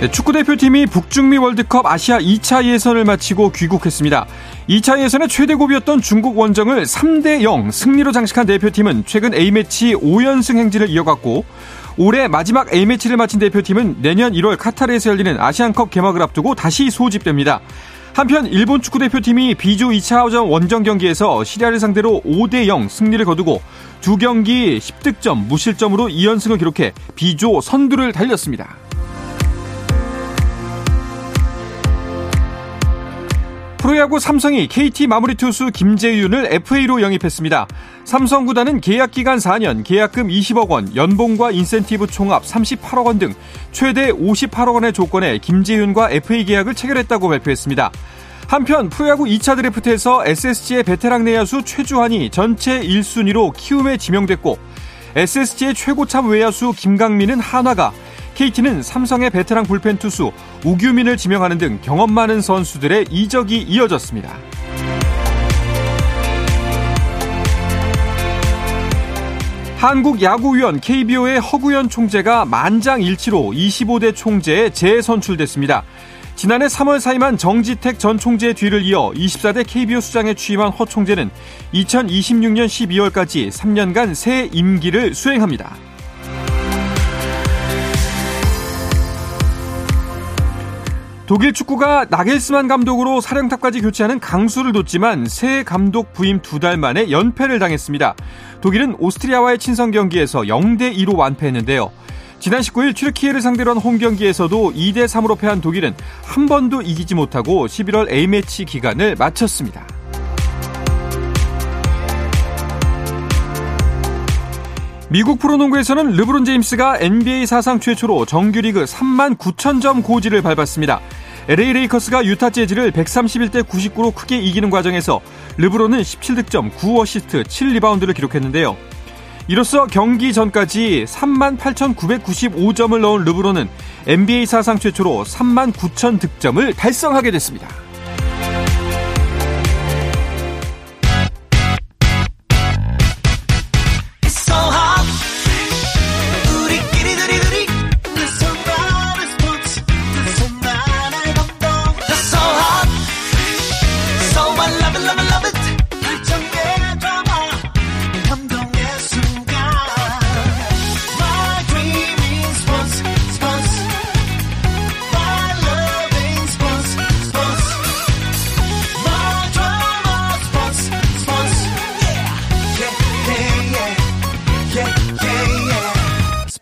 네, 축구 대표팀이 북중미 월드컵 아시아 2차 예선을 마치고 귀국했습니다. 2차 예선의 최대고비였던 중국 원정을 3대 0 승리로 장식한 대표팀은 최근 A매치 5연승 행진을 이어갔고 올해 마지막 A매치를 마친 대표팀은 내년 1월 카타르에서 열리는 아시안컵 개막을 앞두고 다시 소집됩니다. 한편 일본 축구 대표팀이 B조 2차전 원정 경기에서 시리아를 상대로 5대 0 승리를 거두고 두 경기 10득점 무실점으로 2연승을 기록해 B조 선두를 달렸습니다. 프로야구 삼성이 KT 마무리 투수 김재윤을 FA로 영입했습니다. 삼성 구단은 계약 기간 4년, 계약금 20억 원, 연봉과 인센티브 총합 38억 원 등 최대 58억 원의 조건에 김재윤과 FA 계약을 체결했다고 발표했습니다. 한편 프로야구 2차 드래프트에서 SSG의 베테랑 내야수 최주환이 전체 1순위로 키움에 지명됐고 SSG의 최고참 외야수 김강민은 한화가 KT는 삼성의 베테랑 불펜 투수 우규민을 지명하는 등 경험 많은 선수들의 이적이 이어졌습니다. 한국야구위원 KBO의 허구현 총재가 만장일치로 25대 총재에 재선출됐습니다. 지난해 3월 사임한 정지택 전 총재의 뒤를 이어 24대 KBO 수장에 취임한 허 총재는 2026년 12월까지 3년간 새 임기를 수행합니다. 독일 축구가 나겔스만 감독으로 사령탑까지 교체하는 강수를 뒀지만 새 감독 부임 두 달 만에 연패를 당했습니다. 독일은 오스트리아와의 친선 경기에서 0대 2로 완패했는데요. 지난 19일 튀르키예를 상대로 한 홈경기에서도 2대 3으로 패한 독일은 한 번도 이기지 못하고 11월 A매치 기간을 마쳤습니다. 미국 프로농구에서는 르브론 제임스가 NBA 사상 최초로 정규리그 3만 9천 점 고지를 밟았습니다. LA 레이커스가 유타 재즈를 131대 99로 크게 이기는 과정에서 르브론은 17득점, 9어시스트, 7리바운드를 기록했는데요. 이로써 경기 전까지 38,995점을 넣은 르브론은 NBA 사상 최초로 3만 9천 득점을 달성하게 됐습니다.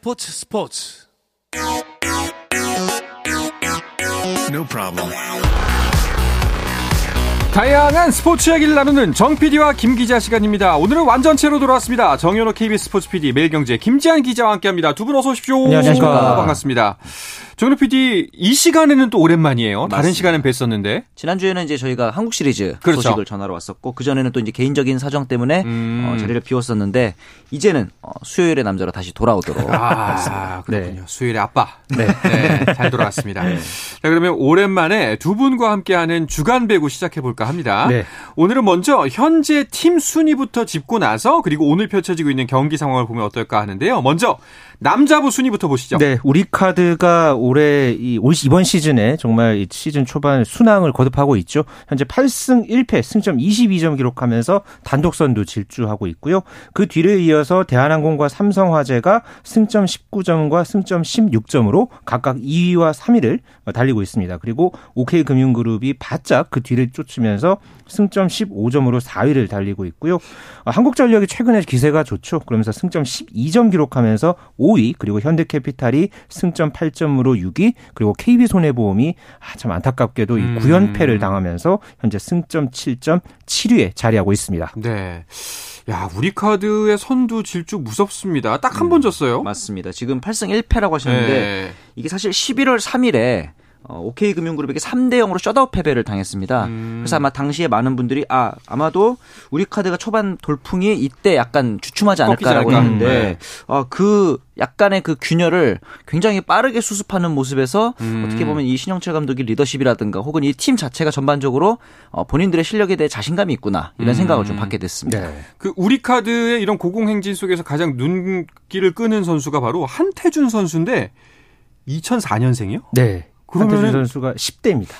스포츠 스포츠 No problem. 다양한 스포츠 이야기를 나누는 정 PD와 김 기자 시간입니다. 오늘은 완전체로 돌아왔습니다. 정현호 KBS 스포츠 PD, 매일경제 김지한 기자와 함께합니다. 두 분 어서 오십시오. 안녕하십니까. 반갑습니다. 정현호 PD 이 시간에는 또 오랜만이에요. 맞습니다. 다른 시간은 뵀었는데. 지난주에는 이제 저희가 한국 시리즈 그렇죠. 소식을 전하러 왔었고 그 전에는 또 이제 개인적인 사정 때문에 음. 어, 자리를 비웠었는데 이제는 어, 수요일의 남자로 다시 돌아오도록 아, 그렇군요. 네. 수요일에 아빠. 네. 잘 돌아왔습니다. 자, 그러면 오랜만에 두 분과 함께하는 주간 배구 시작해 볼까 합니다. 네. 오늘은 먼저 현재 팀 순위부터 짚고 나서 그리고 오늘 펼쳐지고 있는 경기 상황을 보면 어떨까 하는데요. 먼저 남자부 순위부터 보시죠. 네, 우리 카드가 올해 이올 이번 시즌에 정말 이 시즌 초반 순항을 거듭하고 있죠. 현재 8승 1패, 승점 22점 기록하면서 단독 선두 질주하고 있고요. 그 뒤를 이어서 대한항공과 삼성화재가 승점 19점과 승점 16점으로 각각 2위와 3위를 달리고 있습니다. 그리고 OK금융그룹이 바짝 그 뒤를 쫓으면서 승점 15점으로 4위를 달리고 있고요. 어, 한국전력이 최근에 기세가 좋죠. 그러면서 승점 12점 기록하면서 5 위, 그리고 현대캐피탈이 승점 8점으로 6위, 그리고 KB손해보험이 아, 참 안타깝게도 이 음. 9연패를 당하면서 현재 승점 7점 7위에 자리하고 있습니다. 네. 야, 우리 카드의 선두 질주 무섭습니다. 딱 한번 졌어요. 맞습니다. 지금 8승 1패라고 하셨는데 네. 이게 사실 11월 3일에 어, OK금융그룹에게 3대 0으로 셧아웃 패배를 당했습니다. 음. 그래서 아마 당시에 많은 분들이 아 아마도 우리 카드가 초반 돌풍이 이때 약간 주춤하지 않을까라고? 했는데 네. 어, 그 약간의 그 균열을 굉장히 빠르게 수습하는 모습에서 음. 어떻게 보면 이 신영철 감독의 리더십이라든가 혹은 이 팀 자체가 전반적으로 어, 본인들의 실력에 대해 자신감이 있구나 이런 음. 생각을 좀 받게 됐습니다. 네. 그 우리 카드의 이런 고공행진 속에서 가장 눈길을 끄는 선수가 바로 한태준 선수인데 2004년생이요? 네. 한태준 선수가 10대입니다.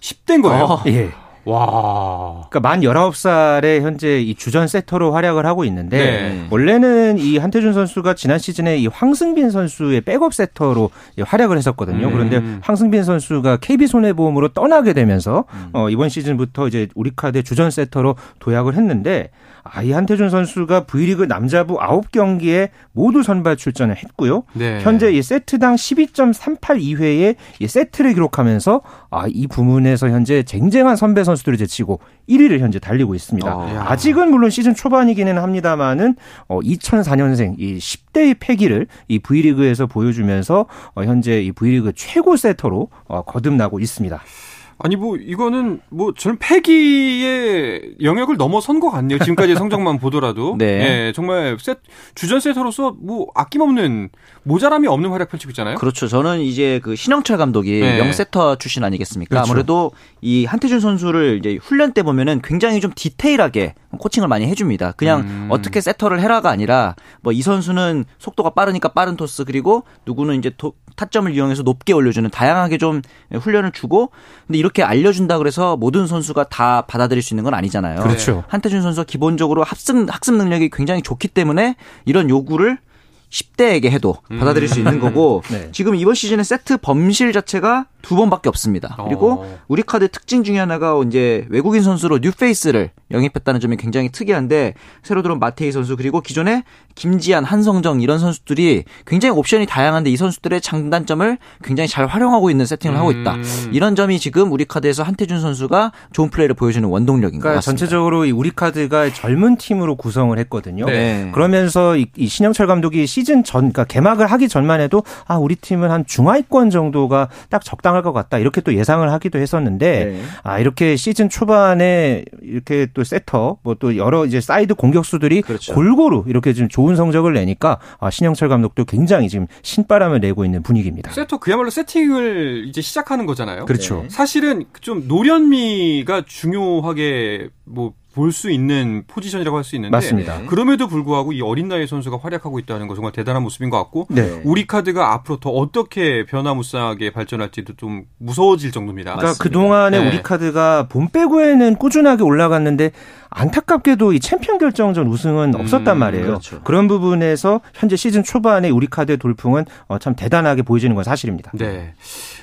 10대인 거예요. 어. 예. 와. 그러니까 만 19살에 현재 이 주전 세터로 활약을 하고 있는데 네. 원래는 이 한태준 선수가 지난 시즌에 이 황승빈 선수의 백업 세터로 활약을 했었거든요. 음. 그런데 황승빈 선수가 KB 손해보험으로 떠나게 되면서 어, 이번 시즌부터 이제 우리카드 주전 세터로 도약을 했는데 아, 이 한태준 선수가 V리그 남자부 9경기에 모두 선발 출전을 했고요. 네. 현재 이 세트당 12.382회의 이 세트를 기록하면서 아, 이 부문에서 현재 쟁쟁한 선배 선수들을 제치고 1위를 현재 달리고 있습니다. 어. 야. 아직은 물론 시즌 초반이기는 합니다만은 어, 2004년생 이 10대의 패기를 이 V리그에서 보여주면서 어, 현재 이 V리그 최고 세터로 어, 거듭나고 있습니다. 아니 뭐 이거는 뭐 저는 패기의 영역을 넘어선 것 같네요. 지금까지의 성적만 보더라도. 네. 예, 정말 셋 주전 세터로서 뭐 아낌없는 모자람이 없는 활약 펼치고 있잖아요. 그렇죠. 저는 이제 그 신영철 감독이 네. 영세터 출신 아니겠습니까? 그렇죠. 아무래도 이 한태준 선수를 이제 훈련 때 보면은 굉장히 좀 디테일하게 코칭을 많이 해줍니다. 그냥 음. 어떻게 세터를 해라가 아니라 뭐 이 선수는 속도가 빠르니까 빠른 토스 그리고 누구는 이제 도- 타점을 이용해서 높게 올려주는 다양하게 좀 훈련을 주고 근데 이 렇게 알려준다 그래서 모든 선수가 다 받아들일 수 있는 건 아니잖아요. 그렇죠. 한태준 선수가 기본적으로 합승 학습 능력이 굉장히 좋기 때문에 이런 요구를 10대에게 해도 받아들일 수 있는 거고 네. 지금 이번 시즌에 세트 범실 자체가 두 번밖에 없습니다. 그리고 어. 우리 카드 특징 중에 하나가 이제 외국인 선수로 뉴페이스를 영입했다는 점이 굉장히 특이한데 새로 들어온 마테이 선수 그리고 기존에 김지한, 한성정 이런 선수들이 굉장히 옵션이 다양한데 이 선수들의 장단점을 굉장히 잘 활용하고 있는 세팅을 하고 있다. 음. 이런 점이 지금 우리 카드에서 한태준 선수가 좋은 플레이를 보여주는 원동력인 것 그러니까 같습니다. 전체적으로 이 우리 카드가 젊은 팀으로 구성을 했거든요. 네. 그러면서 이, 이 신영철 감독이 시즌 전, 그러니까 개막을 하기 전만 해도 아 우리 팀은 한 중하위권 정도가 딱 적 당할 것 같다 이렇게 또 예상을 하기도 했었는데 네. 아 이렇게 시즌 초반에 이렇게 또 세터 뭐 또 여러 이제 사이드 공격수들이 그렇죠. 골고루 이렇게 좀 좋은 성적을 내니까 아 신영철 감독도 굉장히 지금 신바람을 내고 있는 분위기입니다. 세터 그야말로 세팅을 이제 시작하는 거잖아요. 그렇죠. 네. 사실은 좀 노련미가 중요하게 뭐 볼 수 있는 포지션이라고 할 수 있는데 맞습니다. 네. 그럼에도 불구하고 이 어린 나이 선수가 활약하고 있다는 거 정말 대단한 모습인 것 같고 네. 우리 카드가 앞으로 더 어떻게 변화무쌍하게 발전할지도 좀 무서워질 정도입니다. 그러니까 맞습니다. 그동안에 네. 우리 카드가 봄 배구에는 꾸준하게 올라갔는데 안타깝게도 이 챔피언 결정전 우승은 음, 없었단 말이에요. 그렇죠. 런 부분에서 현재 시즌 초반에 우리 카드의 돌풍은 어, 참 대단하게 보여지는 건 사실입니다. 네.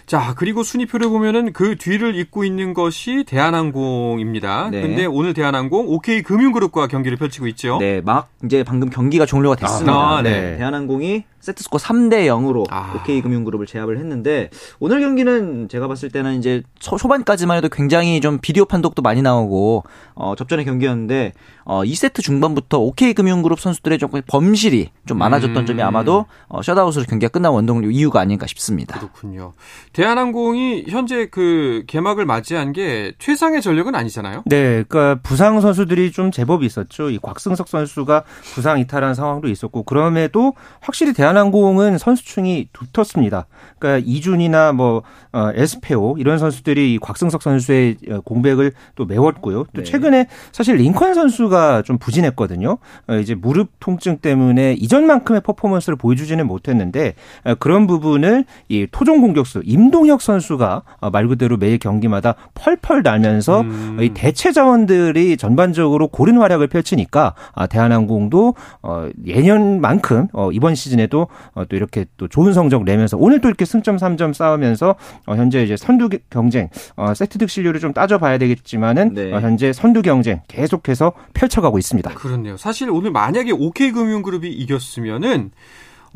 자, 그리고 순위표를 보면은 그 뒤를 잇고 있는 것이 대한항공입니다. 네. 근데 오늘 대한항공 OK 금융그룹과 경기를 펼치고 있죠. 네, 막 이제 방금 경기가 종료가 됐습니다. 아, 네. 네. 대한항공이 세트스코어 3대 0으로 아. OK금융그룹을 제압을 했는데 오늘 경기는 제가 봤을 때는 이제 초, 초반까지만 해도 굉장히 좀 비디오 판독도 많이 나오고 어, 접전의 경기였는데 어, 2세트 중반부터 OK금융그룹 선수들의 조금 범실이 좀 많아졌던 음. 점이 아마도 어, 셧아웃으로 경기가 끝난 원동력 이유가 아닌가 싶습니다. 그렇군요. 대한항공이 현재 그 개막을 맞이한 게 최상의 전력은 아니잖아요. 네, 그러니까 부상 선수들이 좀 제법 있었죠. 이 곽승석 선수가 부상 이탈한 상황도 있었고 그럼에도 확실히 대한 항공은 선수층이 두텁습니다. 그러니까 이준이나 뭐 어, 에스페오 이런 선수들이 이 곽승석 선수의 어, 공백을 또 메웠고요. 또 네. 최근에 사실 링컨 선수가 좀 부진했거든요. 어, 이제 무릎 통증 때문에 이전만큼의 퍼포먼스를 보여주지는 못했는데 어, 그런 부분을 이 토종 공격수 임동혁 선수가 어, 말 그대로 매일 경기마다 펄펄 날면서 음. 이 대체 자원들이 전반적으로 고른 활약을 펼치니까 아, 대한항공도 어, 예년만큼 어, 이번 시즌에도 어, 또 이렇게 또 좋은 성적 내면서 오늘 또 이렇게 승점 3점 싸우면서 어, 현재 이제 선두 경쟁 어, 세트 득실률을 좀 따져봐야 되겠지만은 네. 어, 현재 선두 경쟁 계속해서 펼쳐가고 있습니다. 그렇네요. 사실 오늘 만약에 OK금융그룹이 이겼으면은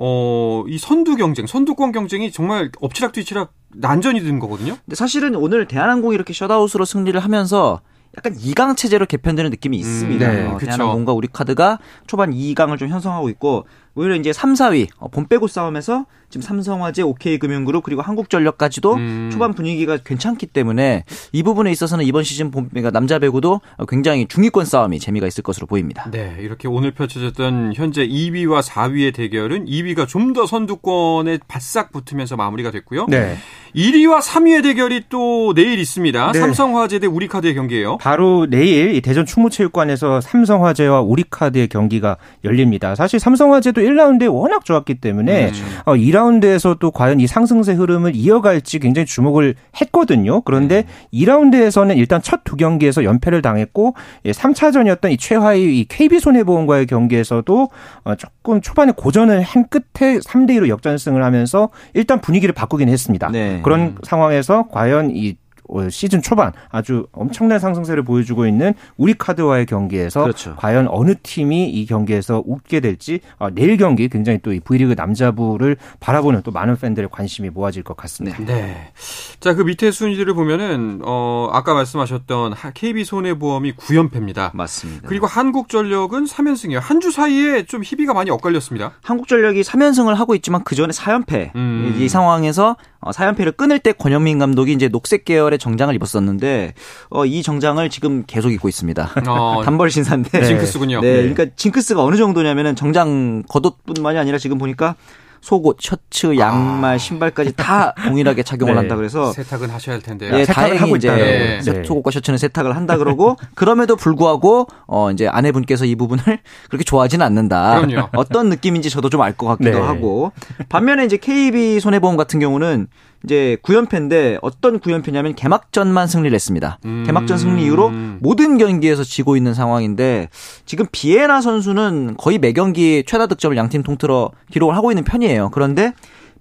어, 이 선두 경쟁, 선두권 경쟁이 정말 엎치락뒤치락 난전이 된 거거든요. 근데 사실은 오늘 대한항공이 이렇게 셧아웃으로 승리를 하면서 약간 2강 체제로 개편되는 느낌이 있습니다. 네, 어, 그쵸. 대한항공과 우리 카드가 초반 2강을 좀 형성하고 있고 오히려 이제 3, 4위 어, 본 빼고 싸움에서 지금 삼성화재, OK금융그룹 그리고 한국전력까지도 음. 초반 분위기가 괜찮기 때문에 이 부분에 있어서는 이번 시즌 본 그러니까 남자 배구도 굉장히 중위권 싸움이 재미가 있을 것으로 보입니다. 네, 이렇게 오늘 펼쳐졌던 현재 2위와 4위의 대결은 2위가 좀 더 선두권에 바싹 붙으면서 마무리가 됐고요. 네. 1위와 3위의 대결이 또 내일 있습니다. 네. 삼성화재 대 우리카드의 경기예요. 바로 내일 이 대전 충무체육관에서 삼성화재와 우리카드의 경기가 열립니다. 사실 삼성화재도 1라운드에 워낙 좋았기 때문에 어, 2라운드에서도 과연 이 상승세 흐름을 이어갈지 굉장히 주목을 했거든요. 그런데 2라운드에서는 일단 첫 두 경기에서 연패를 당했고 3차전이었던 이 최하위 이 KB손해보험과의 경기에서도 어, 조금 초반에 고전을 한 끝에 3대 2로 역전승을 하면서 일단 분위기를 바꾸긴 했습니다. 네. 그런 상황에서 과연 이 어, 시즌 초반 아주 엄청난 상승세를 보여주고 있는 우리 카드와의 경기에서 그렇죠. 과연 어느 팀이 이 경기에서 웃게 될지 아, 내일 경기 굉장히 또 이 V리그 남자부를 바라보는 또 많은 팬들의 관심이 모아질 것 같습니다. 네. 자, 그 밑에 순위를 보면은 어 아까 말씀하셨던 KB 손해보험이 9연패입니다. 맞습니다. 그리고 한국전력은 3연승이에요. 한 주 사이에 좀 희비가 많이 엇갈렸습니다. 한국전력이 3연승을 하고 있지만 그 전에 4연패. 음. 이 상황에서 어, 4연패를 끊을 때 권영민 감독이 이제 녹색 계열의 정장을 입었었는데 어, 이 정장을 지금 계속 입고 있습니다. 어, 단벌 신사인데. 징크스군요. 네, 그러니까 징크스가 어느 정도냐면은 정장 겉옷뿐만이 아니라 지금 보니까 속옷, 셔츠, 양말, 신발까지 다 동일하게 착용을 네. 한다 그래서 세탁은 하셔야 할 텐데. 예, 세탁을 다행히 하고 이제 네. 세- 네. 속옷과 셔츠는 세탁을 한다 그러고 그럼에도 불구하고 어 이제 아내분께서 이 부분을 그렇게 좋아하지는 않는다. 그럼요. 어떤 느낌인지 저도 좀 알 것 같기도 네. 하고 반면에 이제 KB 손해보험 같은 경우는 이제 9연패인데 어떤 9연패냐면 개막전만 승리를 했습니다. 음. 개막전 승리 이후로 모든 경기에서 지고 있는 상황인데 지금 비에나 선수는 거의 매 경기 최다 득점을 양팀 통틀어 기록을 하고 있는 편이에요. 그런데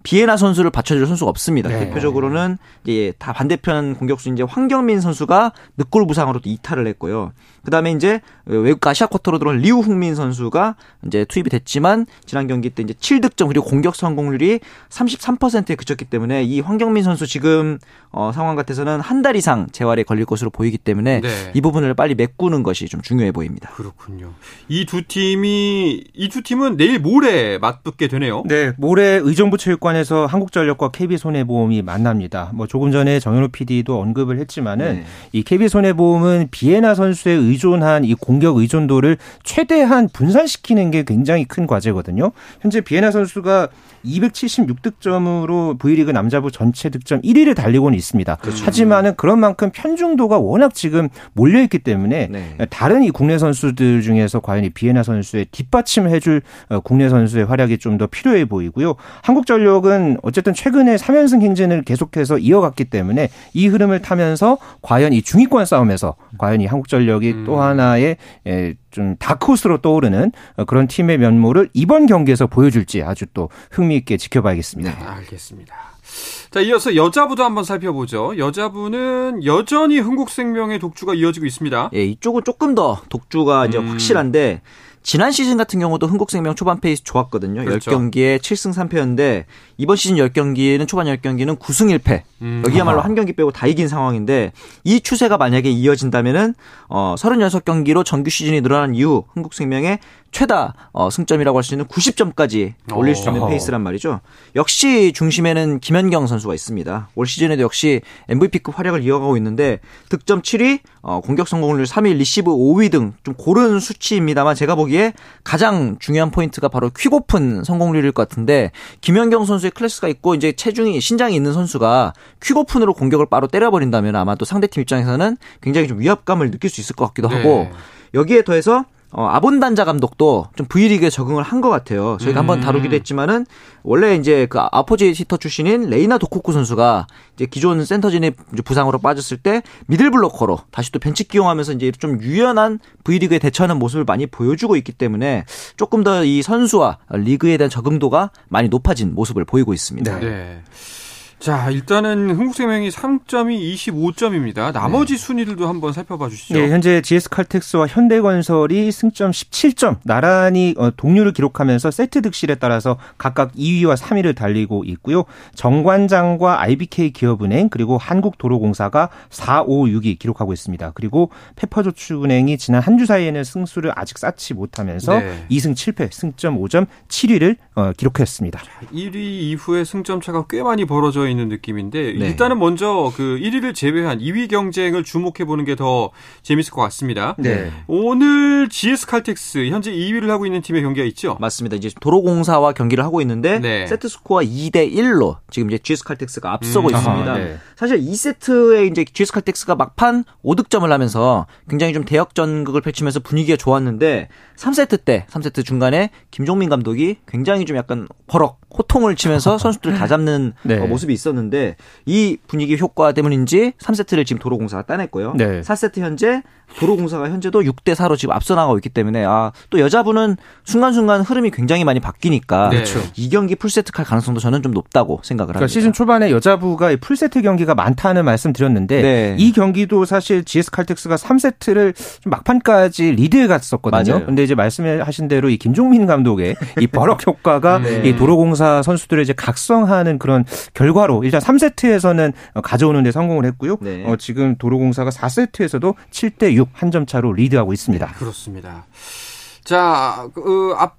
비에나 선수를 받쳐줄 선수가 없습니다. 네. 대표적으로는 이제 다 반대편 공격수 이제 황경민 선수가 늑골 부상으로 또 이탈을 했고요. 그다음에 이제 외국 아시아 쿼터로 들어온 리우흥민 선수가 이제 투입이 됐지만 지난 경기 때 이제 7득점 그리고 공격 성공률이 33%에 그쳤기 때문에 이 황경민 선수 지금 어, 상황 같아서는 한 달 이상 재활에 걸릴 것으로 보이기 때문에 네. 이 부분을 빨리 메꾸는 것이 좀 중요해 보입니다. 그렇군요. 이 두 팀이 이 두 팀은 내일 모레 맞붙게 되네요. 네, 모레 의정부 체육관에 서 한국전력과 KB손해보험이 만납니다. 뭐 조금 전에 정현우 PD도 언급을 했지만은 네. 이 KB손해보험은 비에나 선수에 의존한 이 공격 의존도를 최대한 분산시키는 게 굉장히 큰 과제거든요. 현재 비에나 선수가 276득점으로 V리그 남자부 전체 득점 1위를 달리고는 있습니다. 그렇죠. 하지만은 그런 만큼 편중도가 워낙 지금 몰려 있기 때문에 네. 다른 이 국내 선수들 중에서 과연 이 비에나 선수의 뒷받침해줄 어, 국내 선수의 활약이 좀 더 필요해 보이고요. 한국전력은 어쨌든 최근에 3연승 행진을 계속해서 이어갔기 때문에 이 흐름을 타면서 과연 이 중위권 싸움에서 과연 이 한국전력이 음. 또 하나의 에, 좀 다크호스로 떠오르는 어, 그런 팀의 면모를 이번 경기에서 보여줄지 아주 또 흥미 있게 지켜봐야겠습니다. 네, 알겠습니다. 자, 이어서 여자부도 한번 살펴보죠. 여자부는 여전히 흥국생명의 독주가 이어지고 있습니다. 예, 이쪽은 조금 더 독주가 이제 음. 확실한데 지난 시즌 같은 경우도 흥국생명 초반 페이스 좋았거든요. 그렇죠. 10경기에 7승 3패였는데 이번 시즌 10경기는 초반 10경기는 9승 1패. 음. 여기야말로. 한 경기 빼고 다 이긴 상황인데 이 추세가 만약에 이어진다면은 어 36경기로 정규 시즌이 늘어난 이후 흥국생명의 최다 어, 승점이라고 할 수 있는 90점까지 올릴 수 있는 어. 페이스란 말이죠. 역시 중심에는 김연경 선수가 있습니다. 올 시즌에도 역시 MVP급 활약을 이어가고 있는데 득점 7위, 어, 공격 성공률 3위, 리시브 5위 등 좀 고른 수치입니다만 제가 보기에 가장 중요한 포인트가 바로 quick open 성공률일 것 같은데 김연경 선수의 클래스가 있고 이제 체중이 신장이 있는 선수가 quick open으로 공격을 바로 때려버린다면 아마 또 상대팀 입장에서는 굉장히 좀 위압감을 느낄 수 있을 것 같기도 하고 네. 여기에 더해서 어, 아본단자 감독도 좀 V리그에 적응을 한 것 같아요. 저희가 한번 음. 다루기도 했지만은 원래 이제 그 opposite hitter 출신인 레이나 도코쿠 선수가 이제 기존 센터진이 이제 부상으로 빠졌을 때 middle blocker로 다시 또 벤치 기용하면서 이제 좀 유연한 V리그에 대처하는 모습을 많이 보여주고 있기 때문에 조금 더 이 선수와 리그에 대한 적응도가 많이 높아진 모습을 보이고 있습니다. 네. 자, 일단은 흥국생명이 승점이 25점입니다. 나머지 네. 순위들도 한번 살펴봐 주시죠. 네, 현재 GS 칼텍스와 현대건설이 승점 17점, 나란히 어, 동률을 기록하면서 세트 득실에 따라서 각각 2위와 3위를 달리고 있고요. 정관장과 IBK 기업은행 그리고 한국도로공사가 4, 5, 6위 기록하고 있습니다. 그리고 페퍼저축은행이 지난 한 주 사이에는 승수를 아직 쌓지 못하면서 네. 2승 7패, 승점 5점, 7위를 어, 기록했습니다. 1위 이후에 승점 차가 꽤 많이 벌어져 있는 느낌인데 네. 일단은 먼저 그 1위를 제외한 2위 경쟁을 주목해 보는 게 더 재밌을 것 같습니다. 네. 오늘 GS 칼텍스 현재 2위를 하고 있는 팀의 경기가 있죠? 맞습니다. 이제 도로공사와 경기를 하고 있는데 네. 세트 스코어 2대 1로 지금 이제 GS 칼텍스가 앞서고 음. 있습니다. 아, 네. 사실 2세트에 이제 GS 칼텍스가 막판 5득점을 하면서 굉장히 좀 대역 전극을 펼치면서 분위기가 좋았는데 3세트 때 3세트 중간에 김종민 감독이 굉장히 좀 약간 버럭 호통을 치면서 선수들을 다 잡는 네. 어, 모습이 있었는데 이 분위기 효과 때문인지 3세트를 지금 도로공사가 따냈고요. 네. 4세트 현재 도로공사가 현재도 6대 4로 지금 앞서 나가고 있기 때문에 아, 또 여자분은 순간순간 흐름이 굉장히 많이 바뀌니까 네. 이 경기 풀세트 할 가능성도 저는 좀 높다고 생각을 그러니까 합니다. 시즌 초반에 여자부가 풀세트 경기가 많다는 말씀 드렸는데 네. 이 경기도 사실 GS 칼텍스가 3세트를 좀 막판까지 리드해 갔었거든요. 맞아요. 근데 이제 말씀하신 대로 이 김종민 감독의 이 버럭 효과가 네. 이 도로공사 선수들을 이제 각성하는 그런 결과 로 일단 3세트에서는 가져오는 데 성공을 했고요. 네. 어, 지금 도로공사가 4세트에서도 7대 6 한 점 차로 리드하고 있습니다. 네, 그렇습니다. 자, 그, 앞,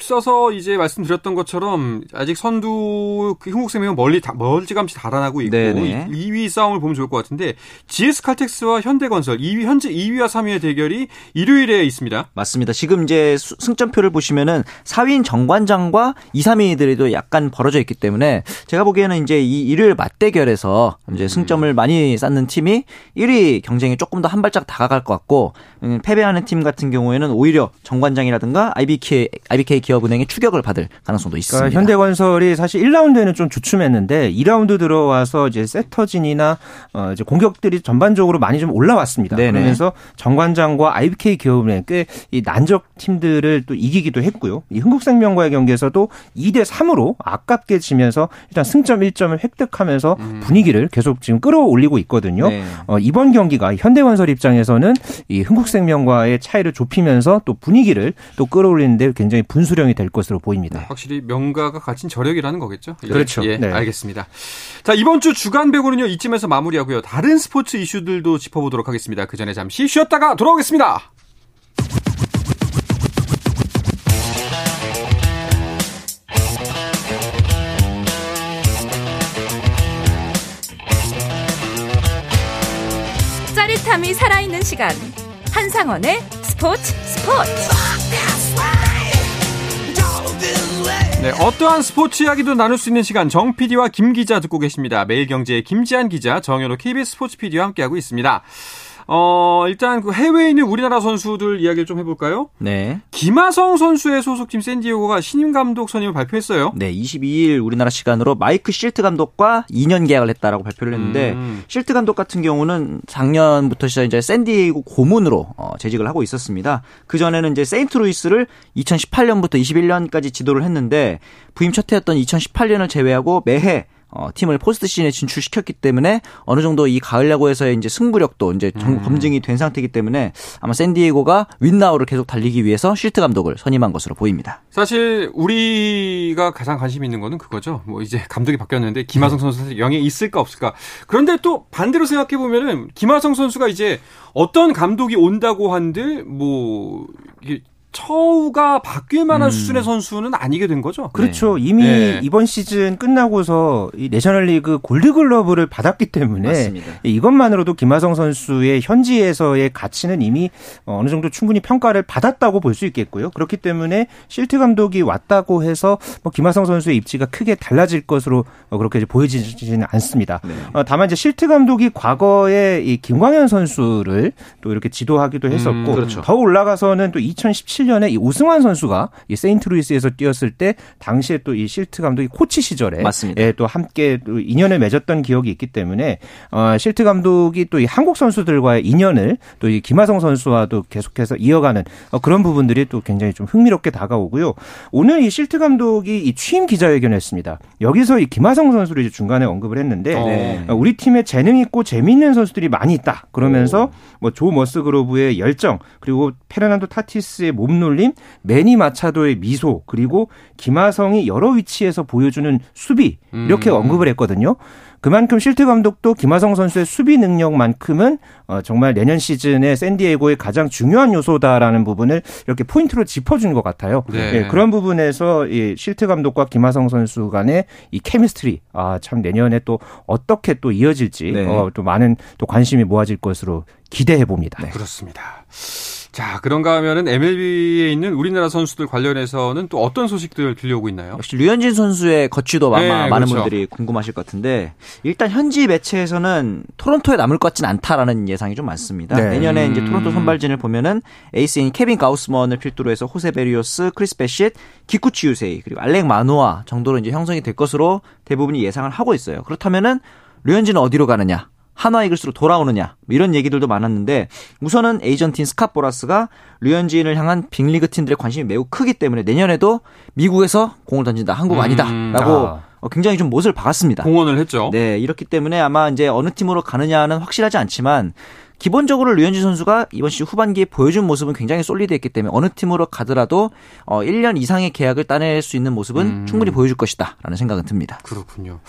앞서서 이제 말씀드렸던 것처럼 아직 선두 그 흥국생명은 멀리 멀찌감치 달아나고 있고 네네. 2위 싸움을 보면 좋을 것 같은데 GS 칼텍스와 현대건설 2위 현재 2위와 3위의 대결이 일요일에 있습니다. 맞습니다. 지금 이제 승점표를 보시면은 4위인 정관장과 2, 3위들도 약간 벌어져 있기 때문에 제가 보기에는 이제 이 일요일 맞대결에서 이제 음. 승점을 많이 쌓는 팀이 1위 경쟁에 조금 더 한 발짝 다가갈 것 같고 음, 패배하는 팀 같은 경우에는 오히려 정관장이라든가 IBK IBK 기업은행의 추격을 받을 가능성도 그러니까 있습니다. 그러니까 현대건설이 사실 1라운드에는 좀 주춤했는데 2라운드 들어와서 이제 세터진이나 어 이제 공격들이 전반적으로 많이 좀 올라왔습니다. 네네. 그러면서 정관장과 IBK 기업은행 꽤 이 난적 팀들을 또 이기기도 했고요. 이 흥국생명과의 경기에서도 2대 3으로 아깝게 지면서 일단 승점 1점을 획득하면서 음. 분위기를 계속 지금 끌어올리고 있거든요. 네. 어 이번 경기가 현대건설 입장에서는 이 흥국생명과의 차이를 좁히면서 또 분위기를 또 끌어올리는데 굉장히 분수령 수령이 될 것으로 보입니다. 네, 확실히 명가가 갖춘 저력이라는 거겠죠? 그렇죠. 예, 네. 알겠습니다. 자, 이번 주 주간 배구는요, 이쯤에서 마무리하고요. 다른 스포츠 이슈들도 짚어보도록 하겠습니다. 그 전에 잠시 쉬었다가 돌아오겠습니다. 짜릿함이 살아있는 시간. 한상원의 스포츠 스포츠. 네, 어떠한 스포츠 이야기도 나눌 수 있는 시간 정 PD와 김 기자 듣고 계십니다. 매일경제의 김지한 기자, 정현호 KBS 스포츠 PD와 함께하고 있습니다. 어, 일단 그 해외에 있는 우리나라 선수들 이야기를 좀 해볼까요? 네. 김하성 선수의 소속팀 샌디에고가 신임 감독 선임을 발표했어요. 네, 22일 우리나라 시간으로 마이크 실트 감독과 2년 계약을 했다라고 발표를 했는데 음. 실트 감독 같은 경우는 작년부터 시작 이제 샌디에고 고문으로 어, 재직을 하고 있었습니다. 그 전에는 이제 세인트루이스를 2018년부터 21년까지 지도를 했는데 부임 첫 해였던 2018년을 제외하고 매해 어, 팀을 포스트 시즌에 진출시켰기 때문에 어느 정도 이 가을 야구에서의 이제 승부력도 이제 음. 검증이 된 상태이기 때문에 아마 샌디에고가 win now를 계속 달리기 위해서 쉴트 감독을 선임한 것으로 보입니다. 사실 우리가 가장 관심 있는 거는 그거죠. 뭐 이제 감독이 바뀌었는데 김하성 네. 선수 영향이 있을까 없을까. 그런데 또 반대로 생각해 보면은 김하성 선수가 이제 어떤 감독이 온다고 한들 뭐 처우가 바뀔 만한 음. 수준의 선수는 아니게 된 거죠. 그렇죠. 네. 이미 네. 이번 시즌 끝나고서 이 내셔널리그 골드글러브를 받았기 때문에 맞습니다. 이것만으로도 김하성 선수의 현지에서의 가치는 이미 어느 정도 충분히 평가를 받았다고 볼 수 있겠고요. 그렇기 때문에 실트 감독이 왔다고 해서 뭐 김하성 선수의 입지가 크게 달라질 것으로 그렇게 보여지지는 않습니다. 네. 어, 다만 이제 실트 감독이 과거에 이 김광현 선수를 또 이렇게 지도하기도 했었고 음, 그렇죠. 더 올라가서는 또 2017 2017년에 이 오승환 선수가 이 세인트루이스에서 뛰었을 때 당시에 또 이 실트 감독이 코치 시절에 맞습니다. 예, 또 함께 또 인연을 맺었던 기억이 있기 때문에 어, 실트 감독이 또 이 한국 선수들과의 인연을 또 이 김하성 선수와도 계속해서 이어가는 어, 그런 부분들이 또 굉장히 좀 흥미롭게 다가오고요. 오늘 이 실트 감독이 이 취임 기자회견을 했습니다. 여기서 이 김하성 선수를 이제 중간에 언급을 했는데 네. 어, 우리 팀에 재능 있고 재미있는 선수들이 많이 있다. 그러면서 뭐 조 머스그로브의 열정 그리고 페르난도 타티스의 몸 놀림, 매니 마차도의 미소 그리고 김하성이 여러 위치에서 보여주는 수비 이렇게 음. 언급을 했거든요. 그만큼 실트 감독도 김하성 선수의 수비 능력만큼은 어, 정말 내년 시즌에 샌디에고의 가장 중요한 요소다라는 부분을 이렇게 포인트로 짚어준 것 같아요. 네. 예, 그런 부분에서 이 실트 감독과 김하성 선수 간의 이 chemistry 아 참 내년에 또 어떻게 또 이어질지 네. 어, 또 많은 또 관심이 모아질 것으로 기대해 봅니다. 그렇습니다. 자, 그런가 하면은 MLB에 있는 우리나라 선수들 관련해서는 또 어떤 소식들 들려오고 있나요? 역시 류현진 선수의 거취도 아마 네, 많은 그렇죠. 분들이 궁금하실 것 같은데 일단 현지 매체에서는 토론토에 남을 것 같진 않다라는 예상이 좀 많습니다. 네. 내년에 이제 음. 토론토 선발진을 보면은 에이스인 케빈 가우스먼을 필두로 해서 호세 베리오스, 크리스 베쉿, 기쿠치 유세이 그리고 알렉 마누아 정도로 이제 형성이 될 것으로 대부분이 예상을 하고 있어요. 그렇다면은 류현진은 어디로 가느냐? 한화 이글스로 돌아오느냐 뭐 이런 얘기들도 많았는데 우선은 에이전트인 스캇 보라스가 류현진을 향한 빅리그 팀들의 관심이 매우 크기 때문에 내년에도 미국에서 공을 던진다 한국 음, 아니다라고 아. 어, 굉장히 좀 못을 박았습니다. 공헌을 했죠. 네 이렇기 때문에 아마 이제 어느 팀으로 가느냐는 확실하지 않지만 기본적으로 류현진 선수가 이번 시즌 후반기에 보여준 모습은 굉장히 솔리드했기 때문에 어느 팀으로 가더라도 어 1년 이상의 계약을 따낼 수 있는 모습은 음. 충분히 보여줄 것이다라는 생각은 듭니다. 그렇군요.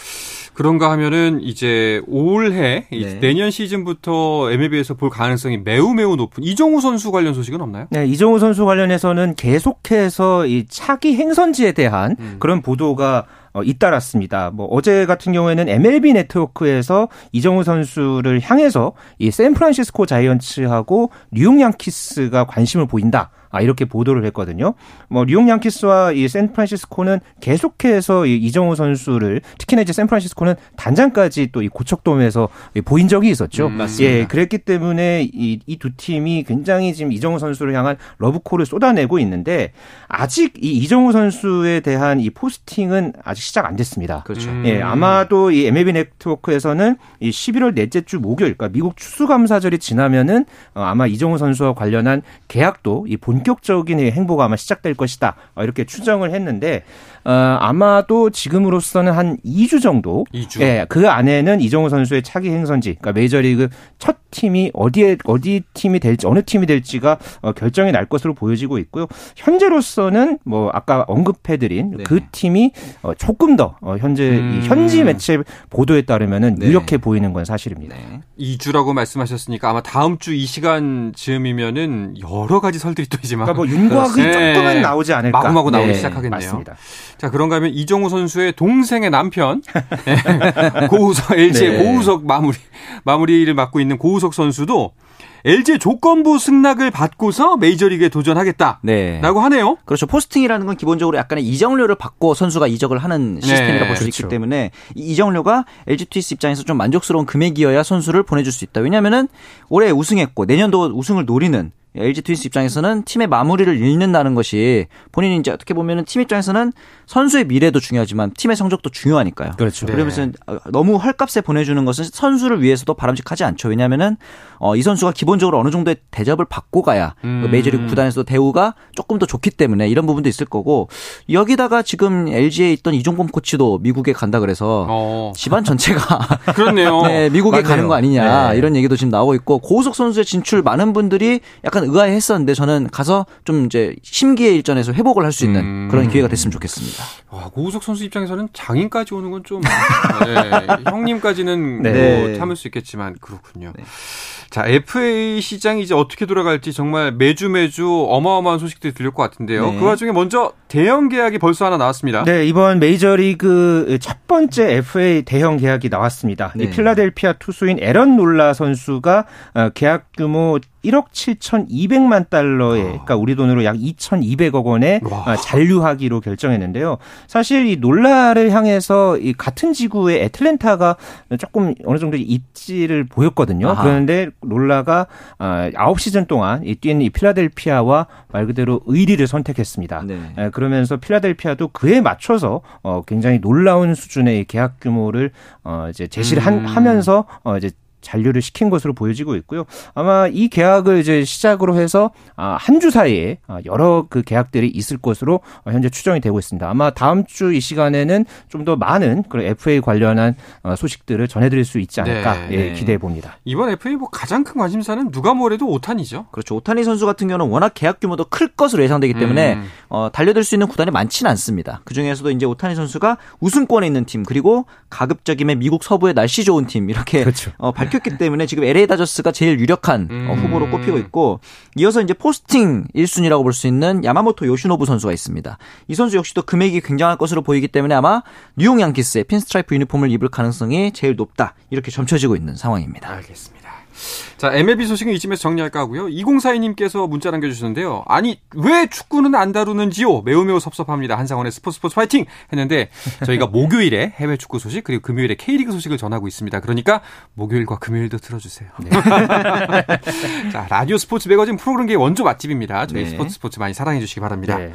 그런가 하면은 이제 올해 이 네. 내년 시즌부터 MLB에서 볼 가능성이 매우 매우 높은 이정우 선수 관련 소식은 없나요? 네, 이정우 선수 관련해서는 계속해서 이 차기 행선지에 대한 음. 그런 보도가 어, 잇따랐습니다. 뭐 어제 같은 경우에는 MLB 네트워크에서 이정우 선수를 향해서 이 샌프란시스코 자이언츠하고 뉴욕 양키스가 관심을 보인다. 아, 이렇게 보도를 했거든요. 뭐, 뉴욕 양키스와 이 샌프란시스코는 계속해서 이 이정우 선수를, 특히나 이제 샌프란시스코는 단장까지 또 이 고척돔에서 보인 적이 있었죠. 음, 맞습니다. 예, 그랬기 때문에 이이두 팀이 굉장히 지금 이정우 선수를 향한 러브콜을 쏟아내고 있는데, 아직 이 이정우 선수에 대한 이 포스팅은 아직 시작 안 됐습니다. 그렇죠. 음. 예, 아마도 이 MLB 네트워크에서는 이 11월 넷째 주 목요일, 그러니까 미국 추수감사절이 지나면은 어, 아마 이정우 선수와 관련한 계약도 이 본 격적인 이 행보가 아마 시작될 것이다. 어, 이렇게 추정을 했는데 어, 아마도 지금으로서는 한 2주 정도 2주. 예, 그 안에는 이정우 선수의 차기 행선지, 그러니까 메이저리그 첫 팀이 어디에 어디 팀이 될지 어느 팀이 될지가 어, 결정이 날 것으로 보여지고 있고요. 현재로서는 뭐 아까 언급해 드린 네. 그 팀이 어, 조금 더 어, 현재 음. 이 현지 매체 보도에 따르면은 네. 유력해 보이는 건 사실입니다. 네. 2주라고 말씀하셨으니까 아마 다음 주 이 시간 즈음이면은 여러 가지 설들이 또 이제 막 그러니까 뭐 윤곽이 네. 조금은 나오지 않을까. 마구마구 나오기 네, 시작하겠네요. 맞습니다. 자, 그런가 하면 이정우 선수의 동생의 남편 예, 고우석 LG의 네. 고우석 마무리 마무리를 맡고 있는 고우석 선수도 LG 조건부 승낙을 받고서 메이저리그에 도전하겠다라고 네. 하네요. 그렇죠. 포스팅이라는 건 기본적으로 약간의 이정료를 받고 선수가 이적을 하는 시스템이라고 볼수 있기 그렇죠. 때문에 이 이정료가 LG 트위스 입장에서 좀 만족스러운 금액이어야 선수를 보내줄 수 있다. 왜냐하면은 올해 우승했고 내년도 우승을 노리는 LG 트윈스 입장에서는 팀의 마무리를 잃는다는 것이 본인이 이제 어떻게 보면은 팀 입장에서는 선수의 미래도 중요하지만 팀의 성적도 중요하니까요. 그렇죠. 네. 그러면서 너무 헐값에 보내주는 것은 선수를 위해서도 바람직하지 않죠. 왜냐하면은 어, 이 선수가 기본적으로 어느 정도의 대접을 받고 가야 음. 그 메이저리그 구단에서도 대우가 조금 더 좋기 때문에 이런 부분도 있을 거고 여기다가 지금 LG에 있던 이종범 코치도 미국에 간다 그래서 어, 집안 전체가 그렇네요. 네, 미국에 맞네요. 가는 거 아니냐 네. 이런 얘기도 지금 나오고 있고 고우석 선수의 진출 많은 분들이 약간 의아해했었는데 저는 가서 좀 이제 심기의 일전에서 회복을 할 수 있는 음. 그런 기회가 됐으면 좋겠습니다. 와, 고우석 선수 입장에서는 장인까지 오는 건 좀, 네, 형님까지는 네. 뭐 참을 수 있겠지만, 그렇군요. 네. 자, FA 시장이 이제 어떻게 돌아갈지 정말 매주 매주 어마어마한 소식들이 들릴 것 같은데요. 네. 그 와중에 먼저 대형 계약이 벌써 하나 나왔습니다. 네, 이번 메이저리그 첫 번째 FA 대형 계약이 나왔습니다. 네. 이 필라델피아 투수인 에런 놀라 선수가 어, 계약 규모 1억 7,200만 달러에, 그러니까 우리 돈으로 약 2,200억 원에 와. 어, 잔류하기로 결정했는데요. 사실 이 놀라를 향해서 이 같은 지구의 애틀랜타가 조금 어느 정도 입지를 보였거든요. 아하. 그런데 놀라가 어, 9시즌 동안 이뛴이 필라델피아와 말 그대로 의리를 선택했습니다. 네. 에, 그러면서 필라델피아도 그에 맞춰서 어, 굉장히 놀라운 수준의 계약 규모를 어, 이제 제시를 한- 음. 하면서 어, 이제 잔류를 시킨 것으로 보여지고 있고요. 아마 이 계약을 이제 시작으로 해서 아, 한주 사이에 아, 여러 그 계약들이 있을 것으로 어, 현재 추정이 되고 있습니다. 아마 다음 주 이 시간에는 좀 더 많은 그런 FA 관련한 어, 소식들을 전해드릴 수 있지 않을까 네, 예, 네. 기대해 봅니다. 이번 FA 뭐 가장 큰 관심사는 누가 뭐래도 오탄이죠. 그렇죠. 오타니 선수 같은 경우는 워낙 계약 규모도 클 것으로 예상되기 때문에 음. 어, 달려들 수 있는 구단이 많지는 않습니다. 그 중에서도 이제 오타니 선수가 우승권에 있는 팀 그리고 가급적이면 미국 서부의 날씨 좋은 팀 이렇게 그렇죠. 어, 밝혔기 때문에 지금 LA 다저스가 제일 유력한 어, 음. 후보로 꼽히고 있고 이어서 이제 포스팅 1순위라고 볼 수 있는 야마모토 요시노부 선수가 있습니다. 이 선수 역시도 금액이 굉장할 것으로 보이기 때문에 아마 뉴욕 양키스의 pinstripe 유니폼을 입을 가능성이 제일 높다 이렇게 점쳐지고 있는 상황입니다. 알겠습니다. 자, MLB 소식은 이쯤에서 정리할까 하고요. 2042님께서 문자 남겨주셨는데요. 아니, 왜 축구는 안 다루는지요? 매우 매우 섭섭합니다. 한상원의 스포츠 스포츠 파이팅! 했는데, 저희가 목요일에 해외 축구 소식, 그리고 금요일에 K리그 소식을 전하고 있습니다. 그러니까, 목요일과 금요일도 틀어주세요. 자, 라디오 스포츠 매거진 프로그램계의 원조 맛집입니다. 저희 네. 스포츠 스포츠 많이 사랑해 주시기 바랍니다. 네.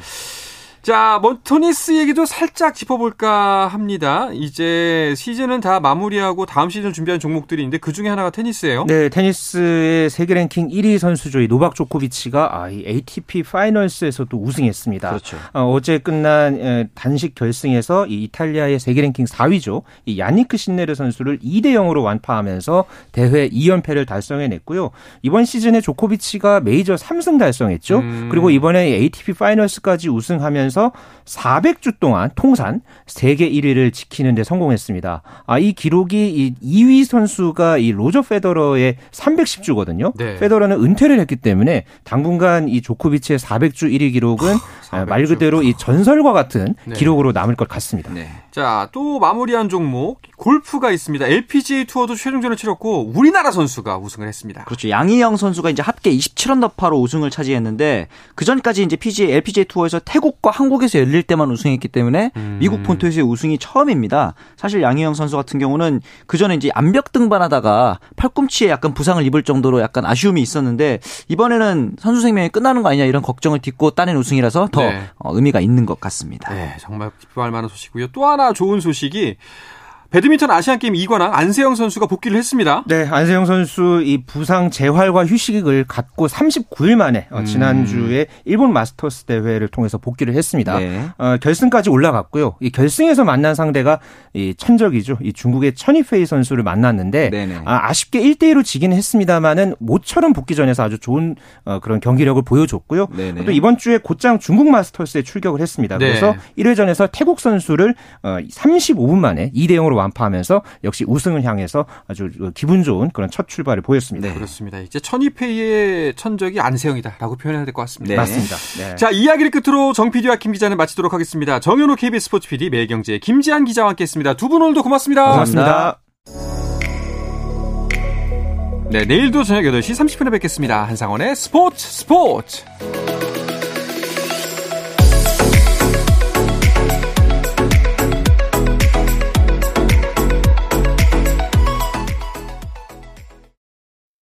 자, 뭐 토니스 얘기도 살짝 짚어볼까 합니다. 이제 시즌은 다 마무리하고 다음 시즌 준비하는 종목들이 있는데 그 중에 하나가 테니스예요. 네, 테니스의 세계 랭킹 1위 선수죠. 이 노박 조코비치가 아, 이 ATP 파이널스에서도 우승했습니다. 그렇죠. 어제 끝난 에, 단식 결승에서 이 이탈리아의 세계 랭킹 4위죠. 이 야니크 신네르 선수를 2대 0으로 완파하면서 대회 2연패를 달성해냈고요. 이번 시즌에 조코비치가 메이저 3승 달성했죠. 음. 그리고 이번에 ATP 파이널스까지 우승하면서 400주 동안 통산 세계 1위를 지키는 데 성공했습니다. 아, 이 기록이 이 2위 선수가 이 로저 페더러의 310주거든요. 네. 페더러는 은퇴를 했기 때문에 당분간 이 조코비치의 400주 1위 기록은 아, 말 400주. 그대로 이 전설과 같은 네. 기록으로 남을 것 같습니다. 네. 자, 또 마무리한 종목 골프가 있습니다. LPGA 투어도 최종전을 치렀고 우리나라 선수가 우승을 했습니다. 그렇죠. 양희영 선수가 이제 합계 27언더파로 우승을 차지했는데 그 전까지 이제 PGA, LPGA 투어에서 태국과 한국에서 열릴 때만 우승했기 때문에 음. 미국 본토에서의 우승이 처음입니다. 사실 양희영 선수 같은 경우는 그 전에 이제 암벽 등반하다가 팔꿈치에 약간 부상을 입을 정도로 약간 아쉬움이 있었는데 이번에는 선수 생명이 끝나는 거 아니냐 이런 걱정을 딛고 따낸 우승이라서 더 네. 어, 의미가 있는 것 같습니다. 네, 정말 기뻐할 만한 소식이고요. 또 하나 좋은 소식이 배드민턴 아시안 게임 2관왕 안세영 선수가 복귀를 했습니다. 네, 안세영 선수 이 부상 재활과 휴식을 갖고 39일 만에 어, 음. 지난주에 일본 마스터스 대회를 통해서 복귀를 했습니다. 네. 어, 결승까지 올라갔고요. 이 결승에서 만난 상대가 이 천적이죠. 이 중국의 천이페이 선수를 만났는데 네네. 아, 아쉽게 1대 1로 지긴 했습니다만은 모처럼 복귀전에서 아주 좋은 어, 그런 경기력을 보여줬고요. 네네. 또 이번 주에 곧장 중국 마스터스에 출격을 했습니다. 네. 그래서 1회전에서 태국 선수를 어, 35분 만에 2대 0으로 완파하면서 역시 우승을 향해서 아주 기분 좋은 그런 첫 출발을 보였습니다. 네. 그렇습니다. 이제 천이페이의 천적이 안세영이다라고 표현해야 될 것 같습니다. 네. 맞습니다. 네. 자, 이야기를 끝으로 정 PD와 김 기자는 마치도록 하겠습니다. 정현호 KBS 스포츠 PD, 매일경제 김지한 기자와 함께했습니다. 두 분 오늘도 고맙습니다. 고맙습니다. 네, 내일도 저녁 8시 30분에 뵙겠습니다. 한상원의 스포츠 스포츠.